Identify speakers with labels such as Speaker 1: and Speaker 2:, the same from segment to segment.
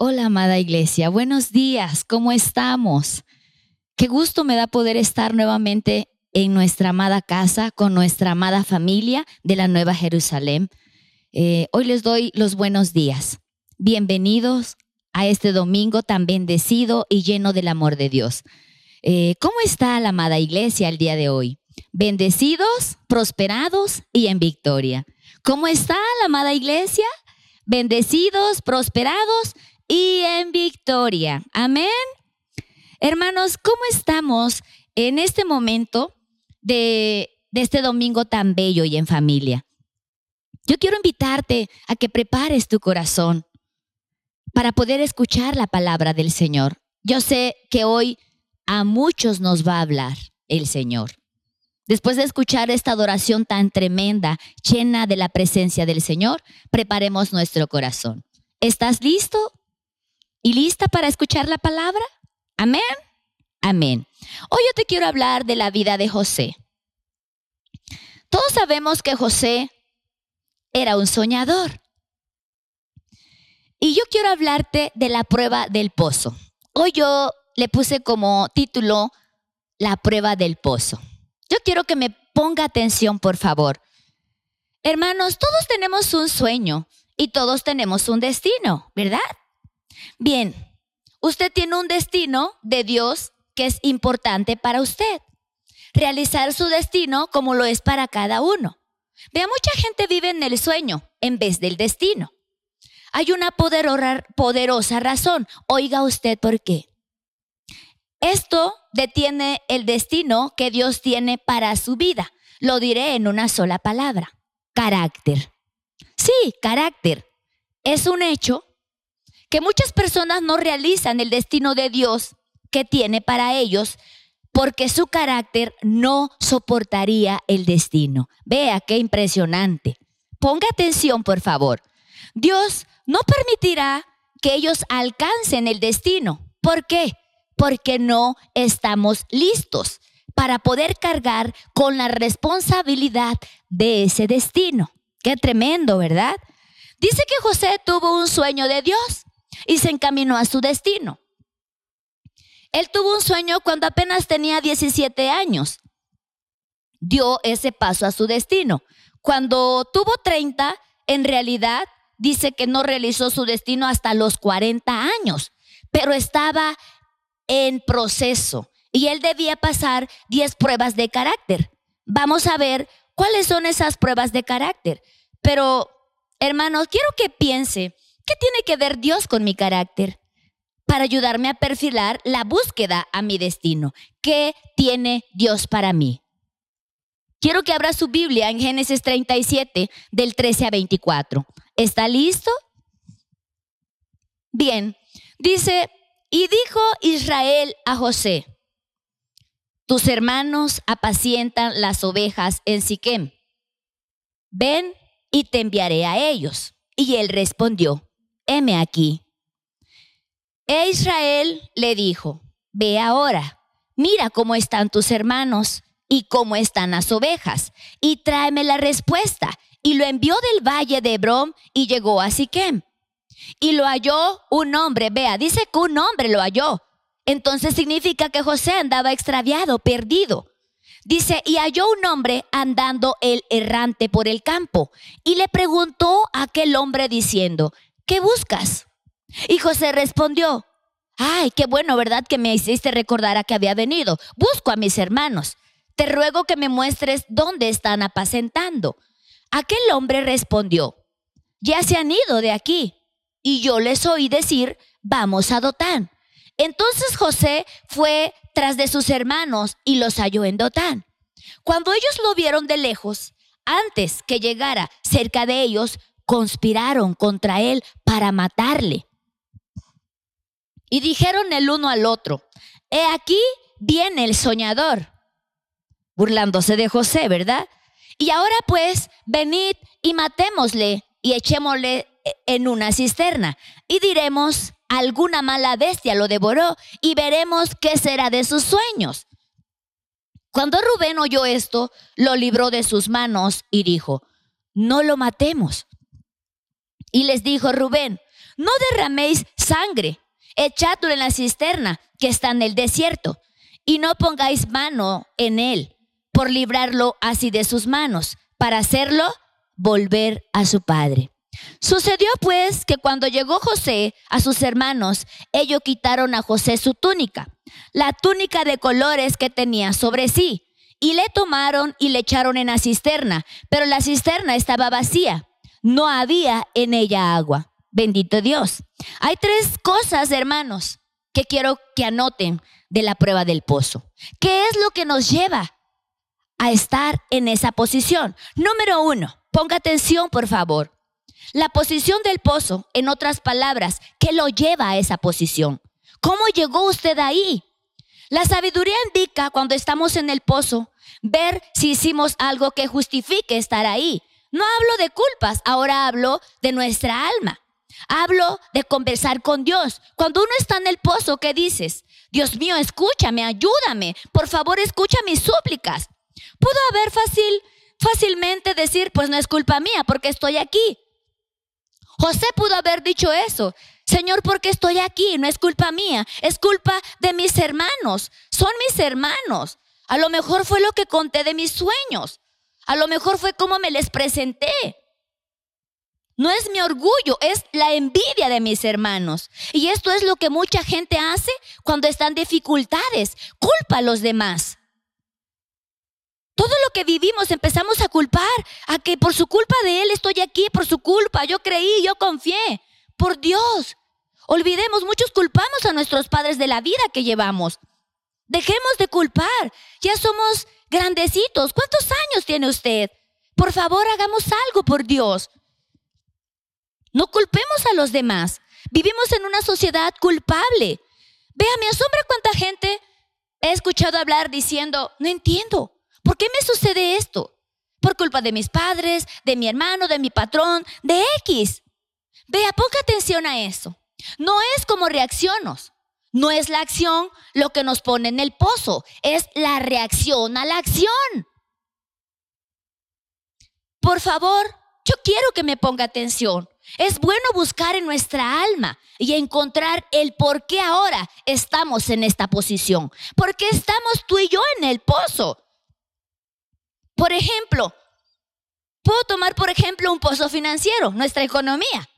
Speaker 1: Hola, amada iglesia. Buenos días. ¿Cómo estamos? Qué gusto me da poder estar nuevamente en nuestra amada casa con nuestra amada familia de la Nueva Jerusalén. Eh, hoy les doy los buenos días. Bienvenidos a este domingo tan bendecido y lleno del amor de Dios. Eh, ¿Cómo está la amada iglesia el día de hoy? Bendecidos, prosperados y en victoria. ¿Cómo está la amada iglesia? Bendecidos, prosperados y en victoria. Amén. Hermanos, ¿cómo estamos en este momento de, este domingo tan bello y en familia? Yo quiero invitarte a que prepares tu corazón para poder escuchar la palabra del Señor. Yo sé que hoy a muchos nos va a hablar el Señor. Después de escuchar esta adoración tan tremenda, llena de la presencia del Señor, preparemos nuestro corazón. ¿Estás listo y lista para escuchar la palabra? Amén. Amén. Hoy yo te quiero hablar de la vida de José. Todos sabemos que José era un soñador. Y yo quiero hablarte de la prueba del pozo. Hoy yo le puse como título La prueba del pozo. Yo quiero que me ponga atención, por favor. Hermanos, todos tenemos un sueño y todos tenemos un destino, ¿verdad? Bien, usted tiene un destino de Dios que es importante para usted. Realizar su destino como lo es para cada uno. Vea, mucha gente vive en el sueño en vez del destino. Hay una poderosa razón. Oiga usted por qué. Esto detiene el destino que Dios tiene para su vida. Lo diré en una sola palabra. Carácter. Sí, carácter. Es un hecho que muchas personas no realizan el destino de Dios que tiene para ellos porque su carácter no soportaría el destino. Vea qué impresionante. Ponga atención, por favor. Dios no permitirá que ellos alcancen el destino. ¿Por qué? Porque no estamos listos para poder cargar con la responsabilidad de ese destino. Qué tremendo, ¿verdad? Dice que José tuvo un sueño de Dios y se encaminó a su destino. Él tuvo un sueño cuando apenas tenía 17 años. Dio ese paso a su destino. Cuando tuvo 30, en realidad dice que no realizó su destino hasta los 40 años, pero estaba en proceso y él debía pasar 10 pruebas de carácter. Vamos a ver cuáles son esas pruebas de carácter. Pero, hermanos, quiero que piense ¿Qué tiene que ver Dios con mi carácter? Para ayudarme a perfilar la búsqueda a mi destino. ¿Qué tiene Dios para mí? Quiero que abra su Biblia en Génesis 37, del 13 a 24. ¿Está listo? Bien, dice, y dijo Israel a José, tus hermanos apacientan las ovejas en Siquem. Ven y te enviaré a ellos. Y él respondió, heme aquí. E Israel le dijo, ve ahora, mira cómo están tus hermanos y cómo están las ovejas, y tráeme la respuesta. Y lo envió del valle de Hebrón y llegó a Siquem. Y lo halló un hombre, vea, dice que un hombre lo halló. Entonces significa que José andaba extraviado, perdido. Dice, y halló un hombre andando el errante por el campo. Y le preguntó a aquel hombre diciendo, ¿qué buscas? Y José respondió, ay, qué bueno, ¿verdad? Que me hiciste recordar a que había venido. Busco a mis hermanos. Te ruego que me muestres dónde están apacentando. Aquel hombre respondió, ya se han ido de aquí. Y yo les oí decir, vamos a Dotán. Entonces José fue tras de sus hermanos y los halló en Dotán. Cuando ellos lo vieron de lejos, antes que llegara cerca de ellos, conspiraron contra él para matarle. Y dijeron el uno al otro, he aquí viene el soñador, burlándose de José, ¿verdad? Y ahora pues, venid y matémosle y echémosle en una cisterna y diremos, alguna mala bestia lo devoró y veremos qué será de sus sueños. Cuando Rubén oyó esto, lo libró de sus manos y dijo, no lo matemos, y les dijo Rubén, no derraméis sangre, echadlo en la cisterna que está en el desierto, y no pongáis mano en él por librarlo así de sus manos, para hacerlo volver a su padre. Sucedió pues que cuando llegó José a sus hermanos, ellos quitaron a José su túnica, la túnica de colores que tenía sobre sí, y le tomaron y le echaron en la cisterna, pero la cisterna estaba vacía, no había en ella agua. Bendito Dios. Hay tres cosas, hermanos, que quiero que anoten de la prueba del pozo. ¿Qué es lo que nos lleva a estar en esa posición? Número uno, ponga atención, por favor. La posición del pozo, en otras palabras, ¿qué lo lleva a esa posición? ¿Cómo llegó usted ahí? La sabiduría indica cuando estamos en el pozo, ver si hicimos algo que justifique estar ahí. No hablo de culpas, ahora hablo de nuestra alma. Hablo de conversar con Dios. Cuando uno está en el pozo, ¿qué dices? Dios mío, escúchame, ayúdame. Por favor, escucha mis súplicas. Pudo haber fácil, fácilmente decir, pues no es culpa mía porque estoy aquí. José pudo haber dicho eso. Señor, porque estoy aquí? No es culpa mía, es culpa de mis hermanos. Son mis hermanos. A lo mejor fue lo que conté de mis sueños. A lo mejor fue como me les presenté. No es mi orgullo, es la envidia de mis hermanos. Y esto es lo que mucha gente hace cuando están dificultades. Culpa a los demás. Todo lo que vivimos empezamos a culpar, a que por su culpa de Él estoy aquí, por su culpa, yo creí, yo confié. Por Dios. Olvidemos, muchos culpamos a nuestros padres de la vida que llevamos. Dejemos de culpar. Ya somos grandecitos. ¿Cuántos años tiene usted? Por favor, hagamos algo por Dios. No culpemos a los demás. Vivimos en una sociedad culpable. Vea, me asombra cuánta gente he escuchado hablar diciendo, no entiendo, ¿por qué me sucede esto? Por culpa de mis padres, de mi hermano, de mi patrón, de X. Vea, ponga atención a eso. No es como reaccionos. No es la acción lo que nos pone en el pozo, es la reacción a la acción. Por favor, yo quiero que me ponga atención. Es bueno buscar en nuestra alma y encontrar el por qué ahora estamos en esta posición. ¿Por qué estamos tú y yo en el pozo? Por ejemplo, puedo tomar por ejemplo un pozo financiero, nuestra economía.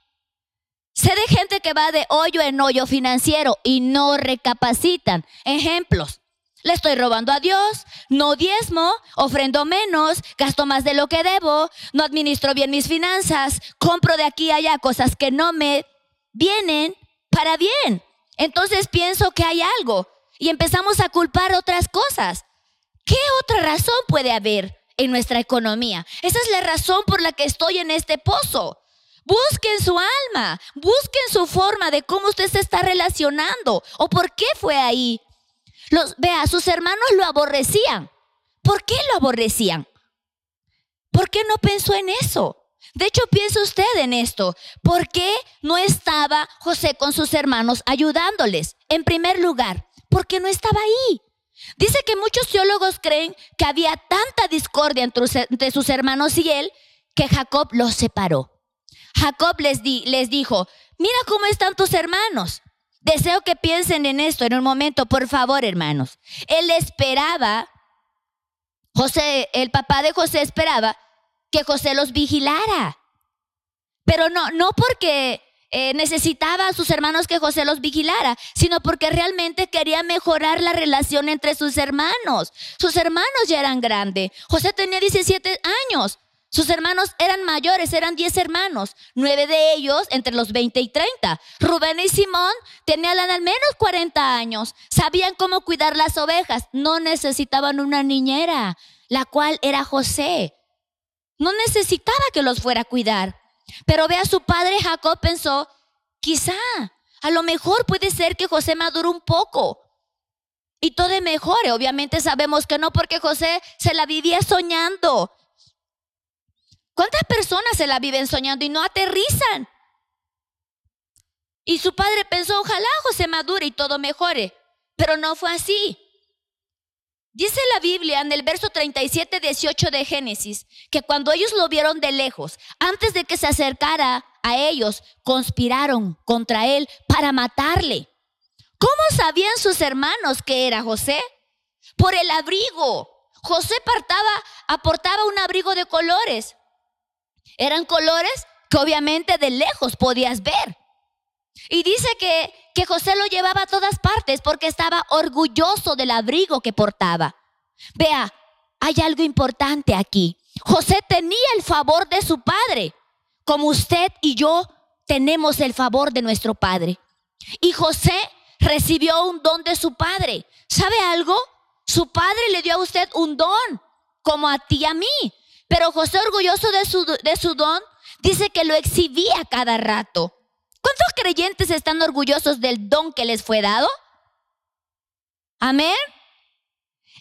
Speaker 1: Sé de gente que va de hoyo en hoyo financiero y no recapacitan. Ejemplos. Le estoy robando a Dios, no diezmo, ofrendo menos, gasto más de lo que debo, no administro bien mis finanzas, compro de aquí a allá cosas que no me vienen para bien. Entonces pienso que hay algo y empezamos a culpar otras cosas. ¿Qué otra razón puede haber en nuestra economía? Esa es la razón por la que estoy en este pozo. Busquen su alma, busquen su forma de cómo usted se está relacionando o por qué fue ahí. Los, vea, sus hermanos lo aborrecían. ¿Por qué lo aborrecían? ¿Por qué no pensó en eso? De hecho, piensa usted en esto. ¿Por qué no estaba José con sus hermanos ayudándoles? En primer lugar, porque no estaba ahí. Dice que muchos teólogos creen que había tanta discordia entre sus hermanos y él que Jacob los separó. Jacob les, di, les dijo, mira cómo están tus hermanos. Deseo que piensen en esto en un momento, por favor, hermanos. Él esperaba, José, el papá de José esperaba que José los vigilara. Pero no, no porque eh, necesitaba a sus hermanos que José los vigilara, sino porque realmente quería mejorar la relación entre sus hermanos. Sus hermanos ya eran grandes. José tenía 17 años. Sus hermanos eran mayores, eran diez hermanos, nueve de ellos entre los 20 y 30. Rubén y Simón tenían al menos 40 años, sabían cómo cuidar las ovejas, no necesitaban una niñera, la cual era José. No necesitaba que los fuera a cuidar. Pero vea, su padre Jacob pensó, quizá, a lo mejor puede ser que José madure un poco y todo mejore. Obviamente sabemos que no, porque José se la vivía soñando ¿Cuántas personas se la viven soñando y no aterrizan? Y su padre pensó, ojalá José madure y todo mejore, pero no fue así. Dice la Biblia en el verso 37, 18 de Génesis, que cuando ellos lo vieron de lejos, antes de que se acercara a ellos, conspiraron contra él para matarle. ¿Cómo sabían sus hermanos que era José? Por el abrigo. José aportaba un abrigo de colores. Eran colores que obviamente de lejos podías ver. Y dice que, que José lo llevaba a todas partes porque estaba orgulloso del abrigo que portaba. Vea, hay algo importante aquí. José tenía el favor de su padre, como usted y yo tenemos el favor de nuestro padre. Y José recibió un don de su padre. ¿Sabe algo? Su padre le dio a usted un don, como a ti y a mí. Pero José, orgulloso de su, de su don, dice que lo exhibía cada rato. ¿Cuántos creyentes están orgullosos del don que les fue dado? Amén.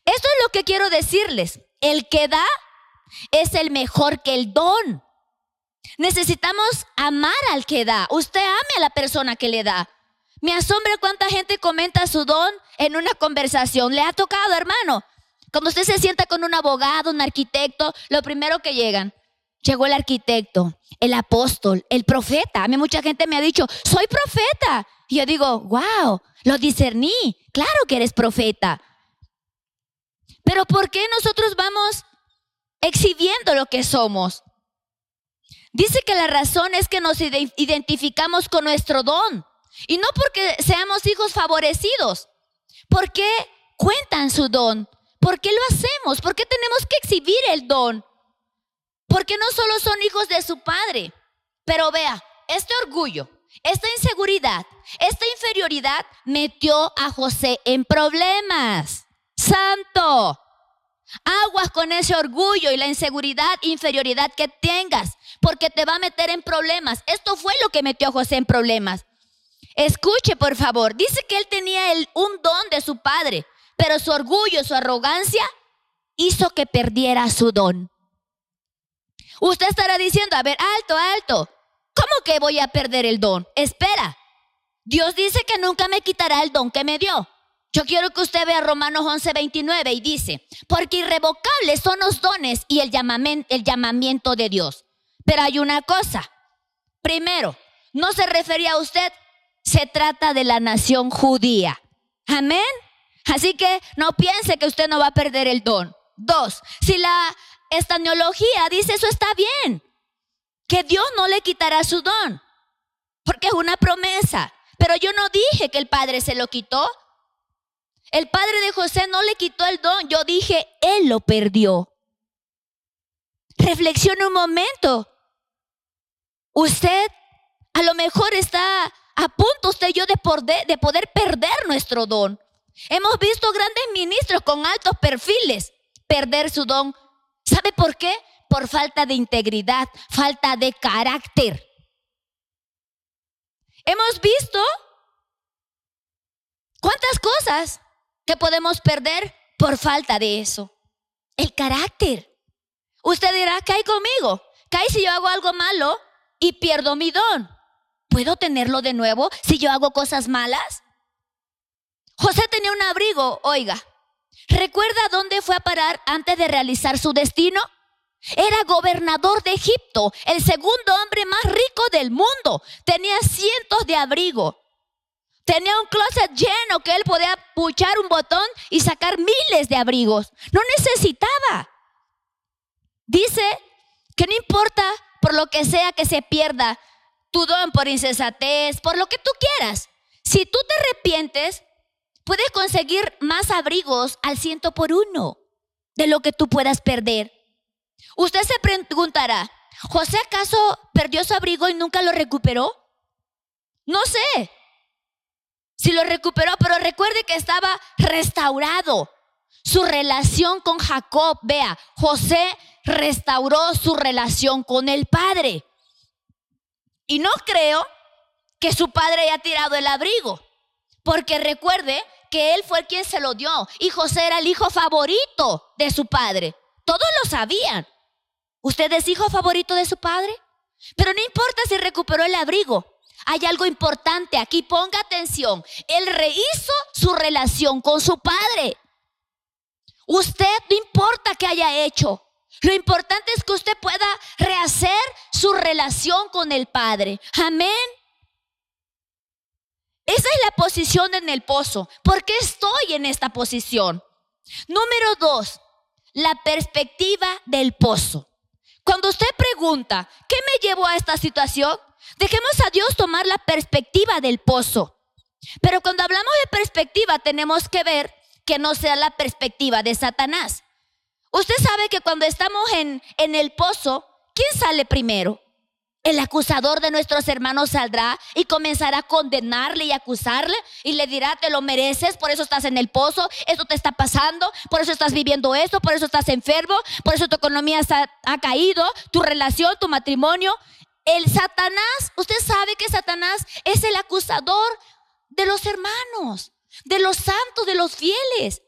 Speaker 1: Esto es lo que quiero decirles. El que da es el mejor que el don. Necesitamos amar al que da. Usted ame a la persona que le da. Me asombra cuánta gente comenta su don en una conversación. ¿Le ha tocado, hermano? Cuando usted se sienta con un abogado, un arquitecto, lo primero que llegan, llegó el arquitecto, el apóstol, el profeta. A mí mucha gente me ha dicho, soy profeta. Y yo digo, wow, lo discerní. Claro que eres profeta. Pero ¿por qué nosotros vamos exhibiendo lo que somos? Dice que la razón es que nos identificamos con nuestro don. Y no porque seamos hijos favorecidos. ¿Por qué cuentan su don? ¿Por qué lo hacemos? ¿Por qué tenemos que exhibir el don? Porque no solo son hijos de su padre. Pero vea, este orgullo, esta inseguridad, esta inferioridad metió a José en problemas. Santo. Aguas con ese orgullo y la inseguridad, inferioridad que tengas, porque te va a meter en problemas. Esto fue lo que metió a José en problemas. Escuche, por favor. Dice que él tenía el, un don de su padre, pero su orgullo, su arrogancia hizo que perdiera su don. Usted estará diciendo, a ver, alto, alto. ¿Cómo que voy a perder el don? Espera. Dios dice que nunca me quitará el don que me dio. Yo quiero que usted vea Romanos 11, 29 y dice, porque irrevocables son los dones y el llamamiento, el llamamiento de Dios. Pero hay una cosa. Primero, no se refería a usted se trata de la nación judía. Amén. Así que no piense que usted no va a perder el don. Dos, si la estanología dice eso está bien, que Dios no le quitará su don, porque es una promesa. Pero yo no dije que el Padre se lo quitó. El Padre de José no le quitó el don, yo dije, Él lo perdió. Reflexione un momento. Usted a lo mejor está a punto usted y yo de poder, de poder perder nuestro don. Hemos visto grandes ministros con altos perfiles perder su don. ¿Sabe por qué? Por falta de integridad, falta de carácter. Hemos visto cuántas cosas que podemos perder por falta de eso. El carácter. Usted dirá, ¿qué hay conmigo? ¿Qué hay si yo hago algo malo y pierdo mi don? ¿Puedo tenerlo de nuevo si yo hago cosas malas? José tenía un abrigo, oiga. ¿Recuerda dónde fue a parar antes de realizar su destino? Era gobernador de Egipto, el segundo hombre más rico del mundo. Tenía cientos de abrigos. Tenía un closet lleno que él podía puchar un botón y sacar miles de abrigos. No necesitaba. Dice que no importa por lo que sea que se pierda, tu don por insensatez, por lo que tú quieras. Si tú te arrepientes, puedes conseguir más abrigos al ciento por uno de lo que tú puedas perder. Usted se preguntará, ¿José acaso perdió su abrigo y nunca lo recuperó? No sé si lo recuperó, pero recuerde que estaba restaurado. Su relación con Jacob, vea, José restauró su relación con el Padre. Y no creo que su padre haya tirado el abrigo, porque recuerde que él fue quien se lo dio y José era el hijo favorito de su padre. Todos lo sabían. ¿Usted es hijo favorito de su padre? Pero no importa si recuperó el abrigo. Hay algo importante aquí, ponga atención. Él rehizo su relación con su padre. Usted no importa qué haya hecho. Lo importante es que usted pueda rehacer su relación con el Padre. Amén. Esa es la posición en el pozo. ¿Por qué estoy en esta posición? Número dos, la perspectiva del pozo. Cuando usted pregunta, ¿qué me llevó a esta situación? Dejemos a Dios tomar la perspectiva del pozo. Pero cuando hablamos de perspectiva, tenemos que ver que no sea la perspectiva de Satanás. Usted sabe que cuando estamos en, en el pozo, ¿quién sale primero? El acusador de nuestros hermanos saldrá y comenzará a condenarle y acusarle y le dirá, te lo mereces, por eso estás en el pozo, esto te está pasando, por eso estás viviendo esto, por eso estás enfermo, por eso tu economía ha caído, tu relación, tu matrimonio. El Satanás, usted sabe que Satanás es el acusador de los hermanos, de los santos, de los fieles.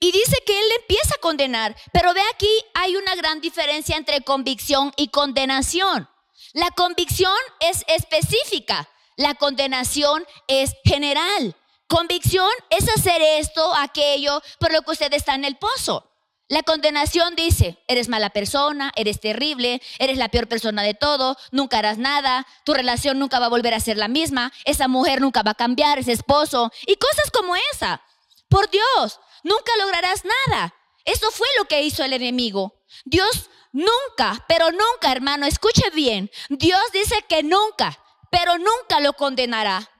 Speaker 1: Y dice que él empieza a condenar. Pero ve aquí, hay una gran diferencia entre convicción y condenación. La convicción es específica, la condenación es general. Convicción es hacer esto, aquello, por lo que usted está en el pozo. La condenación dice, eres mala persona, eres terrible, eres la peor persona de todo, nunca harás nada, tu relación nunca va a volver a ser la misma, esa mujer nunca va a cambiar, ese esposo, y cosas como esa. Por Dios, nunca lograrás nada. Eso fue lo que hizo el enemigo. Dios nunca, pero nunca, hermano, escuche bien. Dios dice que nunca, pero nunca lo condenará.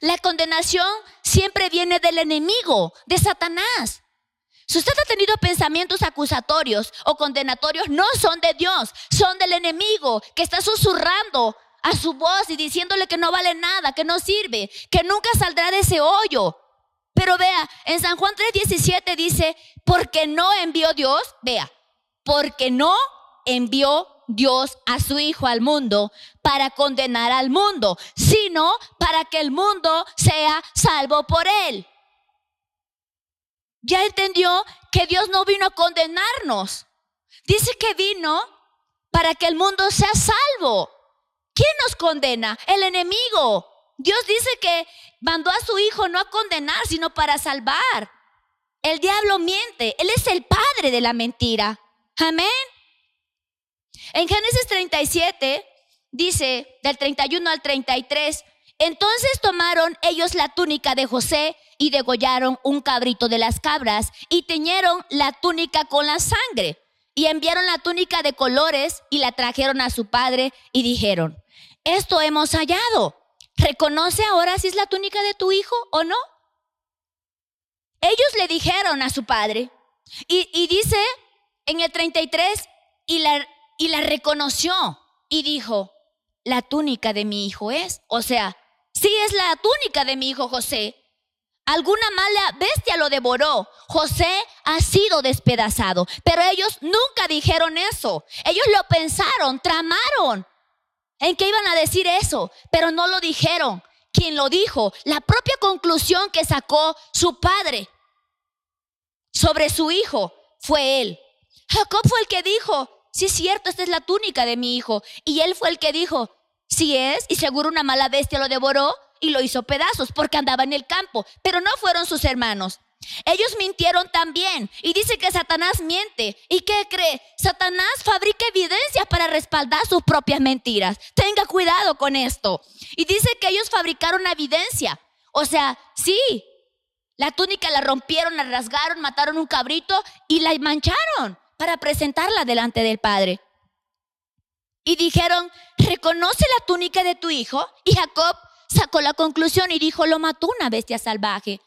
Speaker 1: La condenación siempre viene del enemigo, de Satanás. Si usted ha tenido pensamientos acusatorios o condenatorios, no son de Dios, son del enemigo que está susurrando a su voz y diciéndole que no vale nada, que no sirve, que nunca saldrá de ese hoyo. Pero vea, en San Juan 3:17 dice, porque no envió Dios, vea, porque no envió Dios a su Hijo al mundo para condenar al mundo, sino para que el mundo sea salvo por él. Ya entendió que Dios no vino a condenarnos. Dice que vino para que el mundo sea salvo. ¿Quién nos condena? El enemigo. Dios dice que mandó a su Hijo no a condenar, sino para salvar. El diablo miente. Él es el padre de la mentira. Amén. En Génesis 37 dice, del 31 al 33, entonces tomaron ellos la túnica de José y degollaron un cabrito de las cabras y teñieron la túnica con la sangre y enviaron la túnica de colores y la trajeron a su padre y dijeron, esto hemos hallado. ¿Reconoce ahora si es la túnica de tu hijo o no? Ellos le dijeron a su padre. Y, dice en el 33, y la, y la reconoció y dijo, la túnica de mi hijo es. O sea, sí es la túnica de mi hijo José. Alguna mala bestia lo devoró. José ha sido despedazado. Pero ellos nunca dijeron eso. Ellos lo pensaron, tramaron en que iban a decir eso, pero no lo dijeron. Quien lo dijo, la propia conclusión que sacó su padre sobre su hijo fue él. Jacob fue el que dijo, sí es cierto, esta es la túnica de mi hijo. Y él fue el que dijo, sí es, y seguro una mala bestia lo devoró y lo hizo pedazos porque andaba en el campo, pero no fueron sus hermanos. Ellos mintieron también y dice que Satanás miente. ¿Y qué cree? Satanás fabrica evidencias para respaldar sus propias mentiras. Tenga cuidado con esto. Y dice que ellos fabricaron evidencia. O sea, sí, la túnica la rompieron, la rasgaron, mataron un cabrito y la mancharon para presentarla delante del Padre. Y dijeron, reconoce la túnica de tu hijo. Y Jacob sacó la conclusión y dijo, lo mató una bestia salvaje.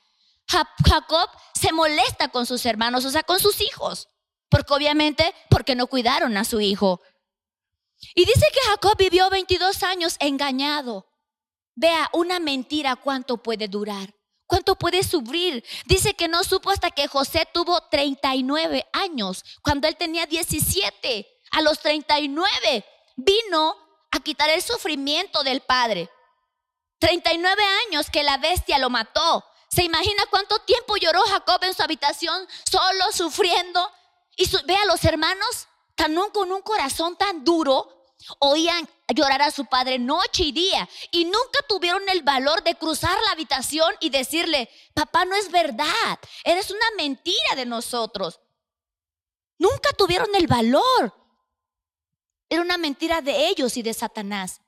Speaker 1: Jacob se molesta con sus hermanos, o sea, con sus hijos, porque obviamente, porque no cuidaron a su hijo. Y dice que Jacob vivió 22 años engañado. Vea, una mentira cuánto puede durar, cuánto puede sufrir. Dice que no supo hasta que José tuvo 39 años, cuando él tenía 17. A los 39 vino a quitar el sufrimiento del padre. 39 años que la bestia lo mató. ¿Se imagina cuánto tiempo lloró Jacob en su habitación, solo, sufriendo? Y ve a los hermanos, tan con un corazón tan duro, oían llorar a su padre noche y día y nunca tuvieron el valor de cruzar la habitación y decirle, papá, no es verdad, eres una mentira de nosotros. Nunca tuvieron el valor. Era una mentira de ellos y de Satanás.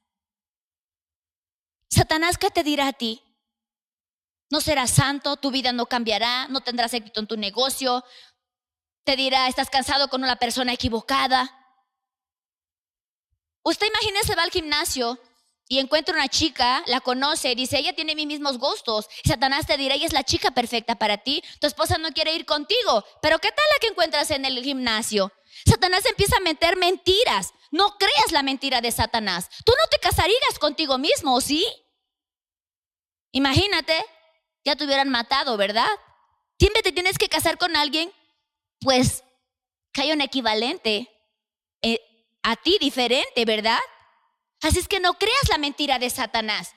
Speaker 1: Satanás, ¿qué te dirá a ti? No serás santo, tu vida no cambiará, no tendrás éxito en tu negocio. Te dirá, estás cansado con una persona equivocada. Usted imagínese va al gimnasio y encuentra una chica, la conoce, dice, ella tiene mis mismos gustos. Satanás te dirá, ella es la chica perfecta para ti. Tu esposa no quiere ir contigo. Pero ¿qué tal la que encuentras en el gimnasio? Satanás empieza a meter mentiras. No creas la mentira de Satanás. Tú no te casarías contigo mismo, ¿o sí? Imagínate, ya te hubieran matado, ¿verdad? Siempre te tienes que casar con alguien, pues que haya un equivalente eh, a ti diferente, ¿verdad? Así es que no creas la mentira de Satanás.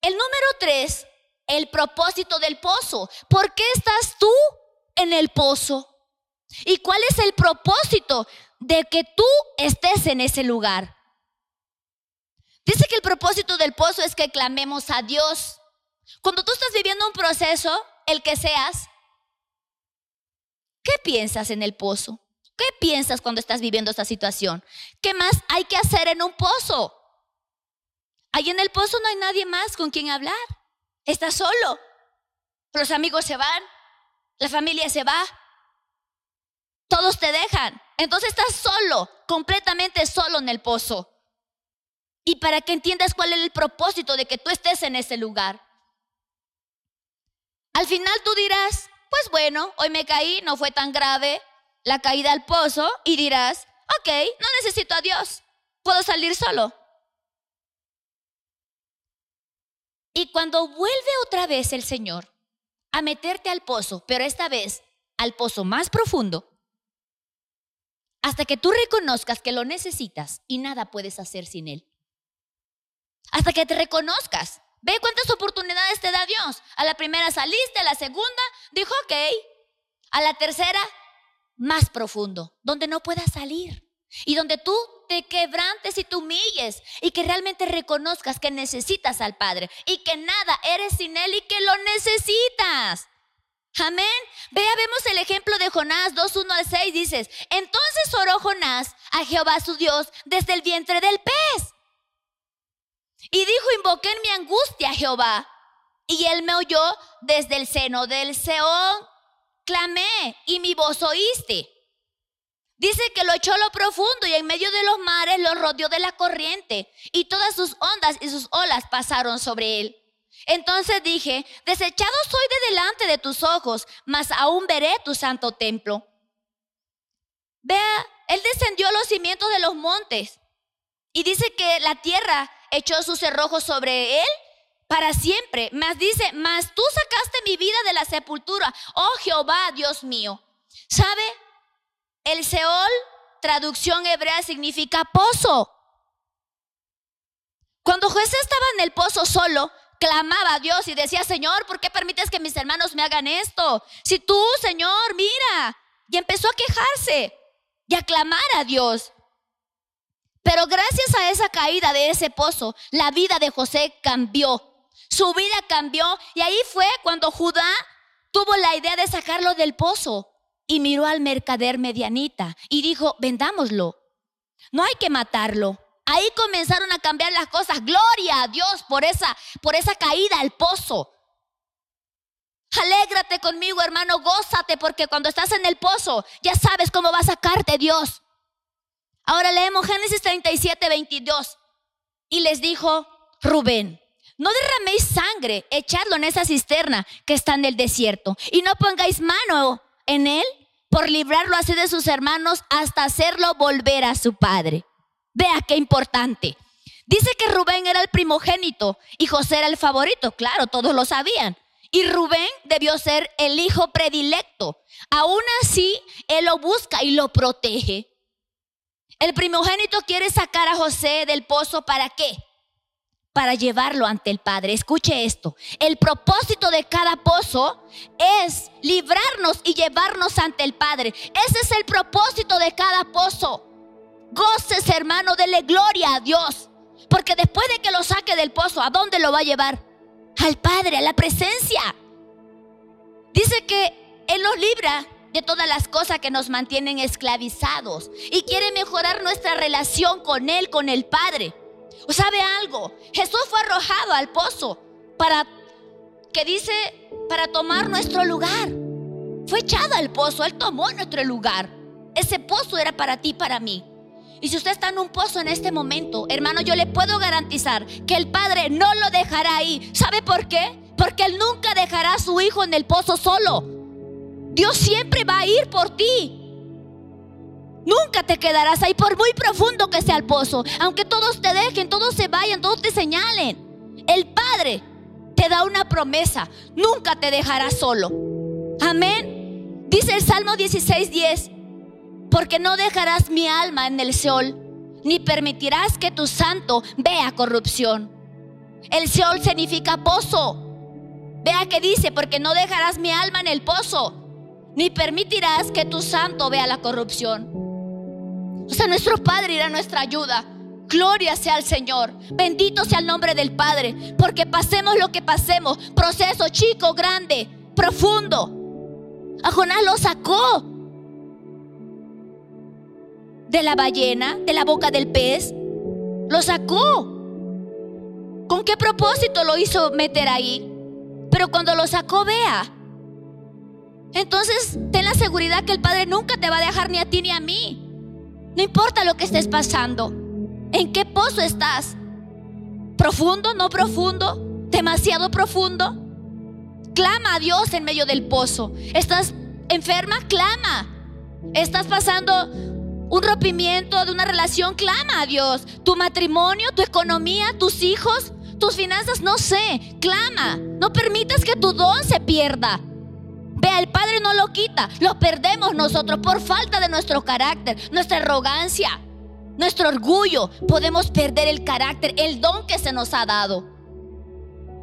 Speaker 1: El número tres, el propósito del pozo. ¿Por qué estás tú en el pozo? ¿Y cuál es el propósito de que tú estés en ese lugar? Dice que el propósito del pozo es que clamemos a Dios. Cuando tú estás viviendo un proceso, el que seas, ¿qué piensas en el pozo? ¿Qué piensas cuando estás viviendo esta situación? ¿Qué más hay que hacer en un pozo? Ahí en el pozo no hay nadie más con quien hablar. Estás solo. Los amigos se van, la familia se va, todos te dejan. Entonces estás solo, completamente solo en el pozo. Y para que entiendas cuál es el propósito de que tú estés en ese lugar. Al final tú dirás, pues bueno, hoy me caí, no fue tan grave la caída al pozo y dirás, ok, no necesito a Dios, puedo salir solo. Y cuando vuelve otra vez el Señor a meterte al pozo, pero esta vez al pozo más profundo, hasta que tú reconozcas que lo necesitas y nada puedes hacer sin Él. Hasta que te reconozcas. Ve cuántas oportunidades te da Dios. A la primera saliste, a la segunda dijo, ok. A la tercera, más profundo, donde no puedas salir. Y donde tú te quebrantes y te humilles y que realmente reconozcas que necesitas al Padre y que nada eres sin Él y que lo necesitas. Amén. Vea, vemos el ejemplo de Jonás 2, 1 al 6. Dices, entonces oró Jonás a Jehová su Dios desde el vientre del pez. Y dijo, invoqué en mi angustia a Jehová. Y él me oyó desde el seno del Seón. Clamé y mi voz oíste. Dice que lo echó a lo profundo y en medio de los mares lo rodeó de la corriente. Y todas sus ondas y sus olas pasaron sobre él. Entonces dije, desechado soy de delante de tus ojos, mas aún veré tu santo templo. Vea, él descendió a los cimientos de los montes y dice que la tierra echó sus cerrojos sobre él para siempre. Mas dice, mas tú sacaste mi vida de la sepultura, oh Jehová, Dios mío. ¿Sabe? El Seol, traducción hebrea, significa pozo. Y José estaba en el pozo solo, clamaba a Dios y decía, Señor, ¿por qué permites que mis hermanos me hagan esto? Si tú, Señor, mira. Y empezó a quejarse y a clamar a Dios. Pero gracias a esa caída de ese pozo, la vida de José cambió. Su vida cambió y ahí fue cuando Judá tuvo la idea de sacarlo del pozo y miró al mercader medianita y dijo, vendámoslo. No hay que matarlo. Ahí comenzaron a cambiar las cosas. Gloria a Dios por esa, por esa caída al pozo. Alégrate conmigo, hermano, gózate, porque cuando estás en el pozo ya sabes cómo va a sacarte Dios. Ahora leemos Génesis 37, 22. Y les dijo Rubén, no derraméis sangre, echadlo en esa cisterna que está en el desierto, y no pongáis mano en él por librarlo así de sus hermanos hasta hacerlo volver a su padre. Vea qué importante. Dice que Rubén era el primogénito y José era el favorito. Claro, todos lo sabían. Y Rubén debió ser el hijo predilecto. Aún así, él lo busca y lo protege. El primogénito quiere sacar a José del pozo para qué? Para llevarlo ante el Padre. Escuche esto. El propósito de cada pozo es librarnos y llevarnos ante el Padre. Ese es el propósito de cada pozo. Goces, hermano, dele gloria a Dios. Porque después de que lo saque del pozo, ¿a dónde lo va a llevar? Al Padre, a la presencia. Dice que Él nos libra de todas las cosas que nos mantienen esclavizados y quiere mejorar nuestra relación con Él, con el Padre. ¿O sabe algo? Jesús fue arrojado al pozo para, que dice, para tomar nuestro lugar. Fue echado al pozo, Él tomó nuestro lugar. Ese pozo era para ti, para mí. Y si usted está en un pozo en este momento, hermano, yo le puedo garantizar que el Padre no lo dejará ahí. ¿Sabe por qué? Porque Él nunca dejará a su hijo en el pozo solo. Dios siempre va a ir por ti. Nunca te quedarás ahí por muy profundo que sea el pozo. Aunque todos te dejen, todos se vayan, todos te señalen. El Padre te da una promesa. Nunca te dejará solo. Amén. Dice el Salmo 16:10 porque no dejarás mi alma en el Seol, ni permitirás que tu santo vea corrupción. El Seol significa pozo. Vea que dice, porque no dejarás mi alma en el pozo, ni permitirás que tu santo vea la corrupción. O sea, nuestro Padre irá a nuestra ayuda. Gloria sea al Señor. Bendito sea el nombre del Padre. Porque pasemos lo que pasemos. Proceso chico, grande, profundo. A Jonás lo sacó de la ballena, de la boca del pez. Lo sacó. ¿Con qué propósito lo hizo meter ahí? Pero cuando lo sacó, vea. Entonces, ten la seguridad que el Padre nunca te va a dejar ni a ti ni a mí. No importa lo que estés pasando. ¿En qué pozo estás? ¿Profundo? ¿No profundo? ¿Demasiado profundo? Clama a Dios en medio del pozo. ¿Estás enferma? Clama. ¿Estás pasando un rompimiento de una relación, clama a Dios. Tu matrimonio, tu economía, tus hijos, tus finanzas, no sé, clama. No permitas que tu don se pierda. Vea, el Padre no lo quita, lo perdemos nosotros por falta de nuestro carácter, nuestra arrogancia, nuestro orgullo. Podemos perder el carácter, el don que se nos ha dado.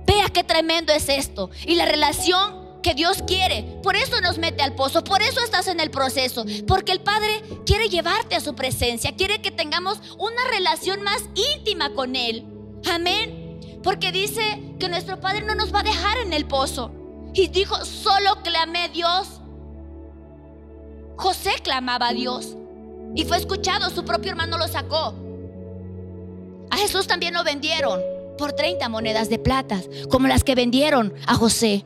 Speaker 1: Vea qué tremendo es esto. Y la relación que Dios quiere. Por eso nos mete al pozo, por eso estás en el proceso, porque el Padre quiere llevarte a su presencia, quiere que tengamos una relación más íntima con Él. Amén. Porque dice que nuestro Padre no nos va a dejar en el pozo. Y dijo, solo clamé a Dios. José clamaba a Dios y fue escuchado, su propio hermano lo sacó. A Jesús también lo vendieron por 30 monedas de plata, como las que vendieron a José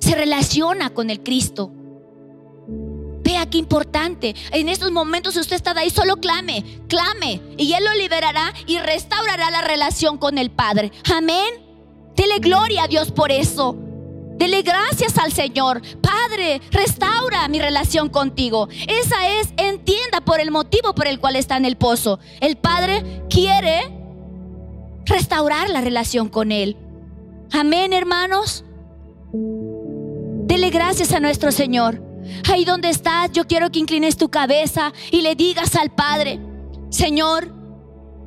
Speaker 1: se relaciona con el Cristo. Vea qué importante. En estos momentos, si usted está ahí, solo clame, clame. Y Él lo liberará y restaurará la relación con el Padre. Amén. Dele gloria a Dios por eso. Dele gracias al Señor. Padre, restaura mi relación contigo. Esa es, entienda por el motivo por el cual está en el pozo. El Padre quiere restaurar la relación con Él. Amén, hermanos. Dele gracias a nuestro Señor. Ahí donde estás, yo quiero que inclines tu cabeza y le digas al Padre, Señor,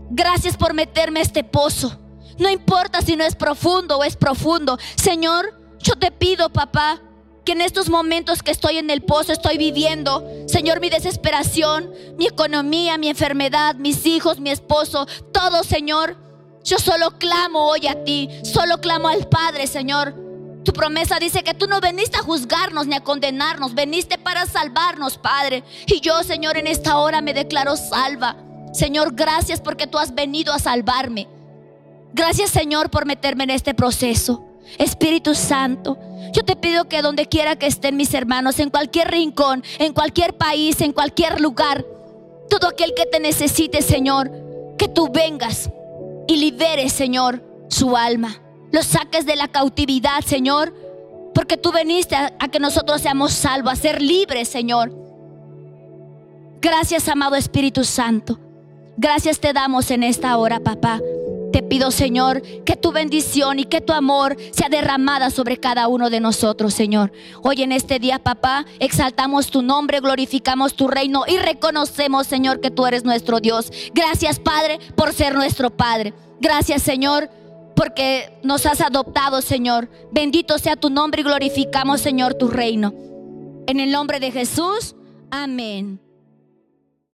Speaker 1: gracias por meterme a este pozo. No importa si no es profundo o es profundo. Señor, yo te pido, papá, que en estos momentos que estoy en el pozo, estoy viviendo, Señor, mi desesperación, mi economía, mi enfermedad, mis hijos, mi esposo, todo, Señor. Yo solo clamo hoy a ti, solo clamo al Padre, Señor tu promesa dice que tú no veniste a juzgarnos ni a condenarnos, veniste para salvarnos, Padre. Y yo, Señor, en esta hora me declaro salva. Señor, gracias porque tú has venido a salvarme. Gracias, Señor, por meterme en este proceso. Espíritu Santo, yo te pido que donde quiera que estén mis hermanos, en cualquier rincón, en cualquier país, en cualquier lugar, todo aquel que te necesite, Señor, que tú vengas y liberes, Señor, su alma los saques de la cautividad, Señor, porque tú veniste a, que nosotros seamos salvos, a ser libres, Señor. Gracias, amado Espíritu Santo. Gracias te damos en esta hora, papá. Te pido, Señor, que tu bendición y que tu amor sea derramada sobre cada uno de nosotros, Señor. Hoy en este día, papá, exaltamos tu nombre, glorificamos tu reino y reconocemos, Señor, que tú eres nuestro Dios. Gracias, Padre, por ser nuestro Padre. Gracias, Señor, porque nos has adoptado, Señor. Bendito sea tu nombre y glorificamos, Señor, tu reino. En el nombre de Jesús, amén.